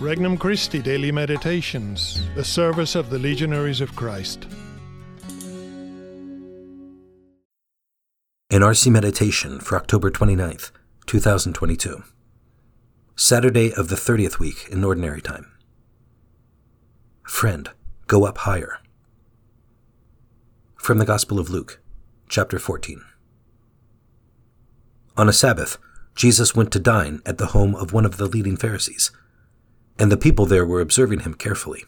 Regnum Christi Daily Meditations, the service of the Legionaries of Christ. An RC Meditation for October 29th, 2022. Saturday of the 30th week in Ordinary Time. Friend, go up higher. From the Gospel of Luke, chapter 14. On a Sabbath, Jesus went to dine at the home of one of the leading Pharisees and the people there were observing him carefully.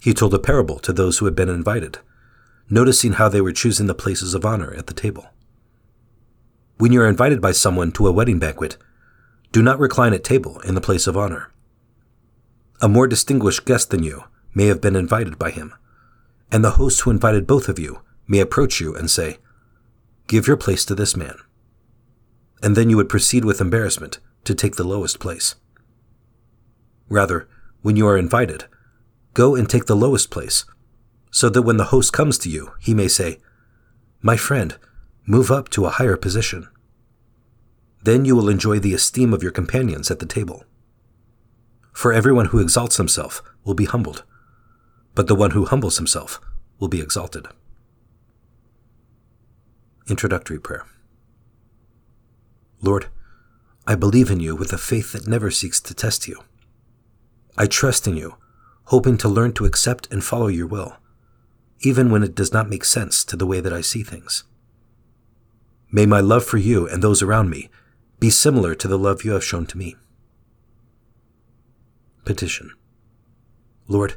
He told a parable to those who had been invited, noticing how they were choosing the places of honor at the table. When you are invited by someone to a wedding banquet, do not recline at table in the place of honor. A more distinguished guest than you may have been invited by him, and the host who invited both of you may approach you and say, Give your place to this man. And then you would proceed with embarrassment to take the lowest place. Rather, when you are invited, go and take the lowest place, so that when the host comes to you, he may say, My friend, move up to a higher position. Then you will enjoy the esteem of your companions at the table. For everyone who exalts himself will be humbled, but the one who humbles himself will be exalted. Introductory Prayer Lord, I believe in you with a faith that never seeks to test you. I trust in you, hoping to learn to accept and follow your will, even when it does not make sense to the way that I see things. May my love for you and those around me be similar to the love you have shown to me. Petition Lord,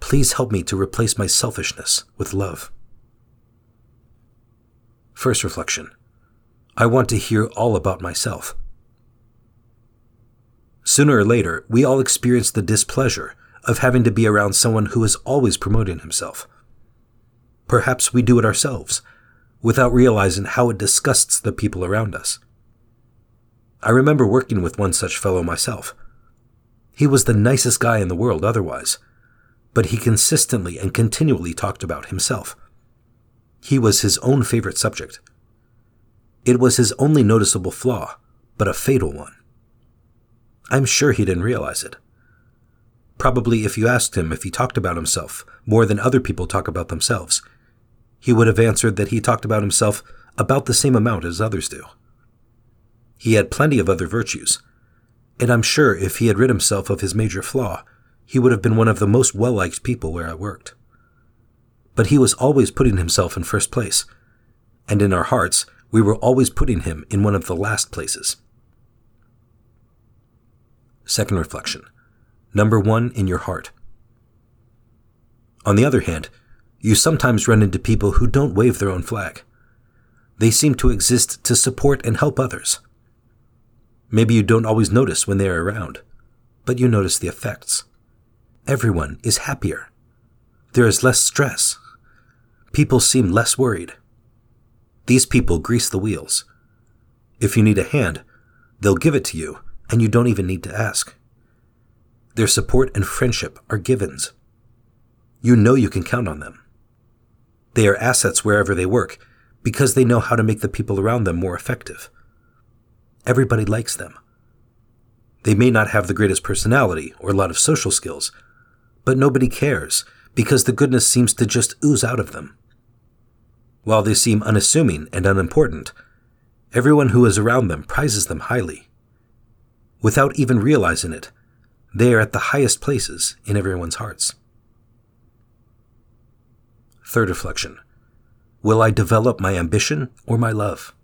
please help me to replace my selfishness with love. First reflection I want to hear all about myself. Sooner or later, we all experience the displeasure of having to be around someone who is always promoting himself. Perhaps we do it ourselves, without realizing how it disgusts the people around us. I remember working with one such fellow myself. He was the nicest guy in the world otherwise, but he consistently and continually talked about himself. He was his own favorite subject. It was his only noticeable flaw, but a fatal one. I'm sure he didn't realize it. Probably if you asked him if he talked about himself more than other people talk about themselves, he would have answered that he talked about himself about the same amount as others do. He had plenty of other virtues, and I'm sure if he had rid himself of his major flaw, he would have been one of the most well liked people where I worked. But he was always putting himself in first place, and in our hearts, we were always putting him in one of the last places. Second reflection Number one in your heart. On the other hand, you sometimes run into people who don't wave their own flag. They seem to exist to support and help others. Maybe you don't always notice when they are around, but you notice the effects. Everyone is happier. There is less stress. People seem less worried. These people grease the wheels. If you need a hand, they'll give it to you and you don't even need to ask. Their support and friendship are givens. You know you can count on them. They are assets wherever they work because they know how to make the people around them more effective. Everybody likes them. They may not have the greatest personality or a lot of social skills, but nobody cares because the goodness seems to just ooze out of them. While they seem unassuming and unimportant, everyone who is around them prizes them highly without even realizing it. They are at the highest places in everyone's hearts. Third reflection Will I develop my ambition or my love?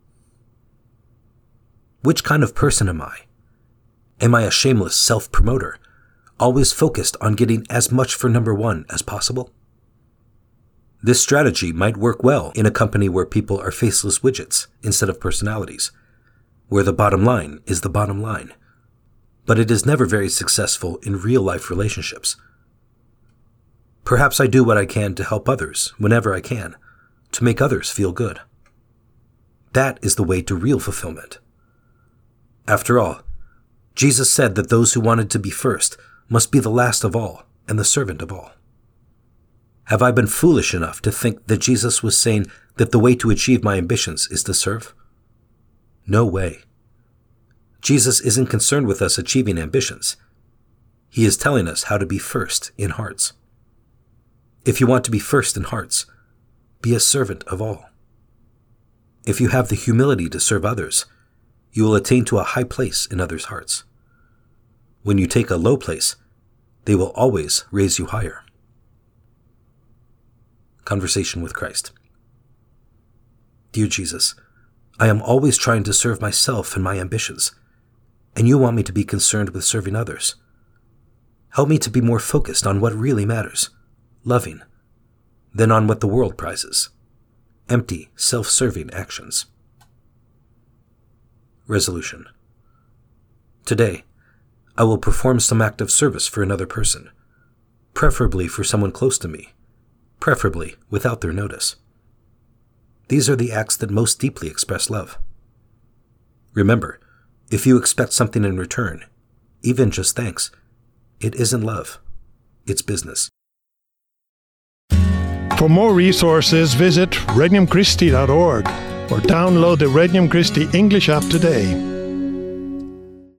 Which kind of person am I? Am I a shameless self promoter, always focused on getting as much for number one as possible? This strategy might work well in a company where people are faceless widgets instead of personalities, where the bottom line is the bottom line but it is never very successful in real life relationships. Perhaps I do what I can to help others whenever I can, to make others feel good. That is the way to real fulfillment. After all, Jesus said that those who wanted to be first must be the last of all and the servant of all. Have I been foolish enough to think that Jesus was saying that the way to achieve my ambitions is to serve? No way. Jesus isn't concerned with us achieving ambitions. He is telling us how to be first in hearts. If you want to be first in hearts, be a servant of all. If you have the humility to serve others, you will attain to a high place in others' hearts. When you take a low place, they will always raise you higher. Conversation with Christ. Dear Jesus, I am always trying to serve myself and my ambitions, and you want me to be concerned with serving others. Help me to be more focused on what really matters, loving, than on what the world prizes, empty, self serving actions. Resolution Today, I will perform some act of service for another person, preferably for someone close to me, preferably without their notice. These are the acts that most deeply express love. Remember, if you expect something in return, even just thanks, it isn't love, it's business. For more resources, visit regnumchristi.org or download the Regnum Christi English app today.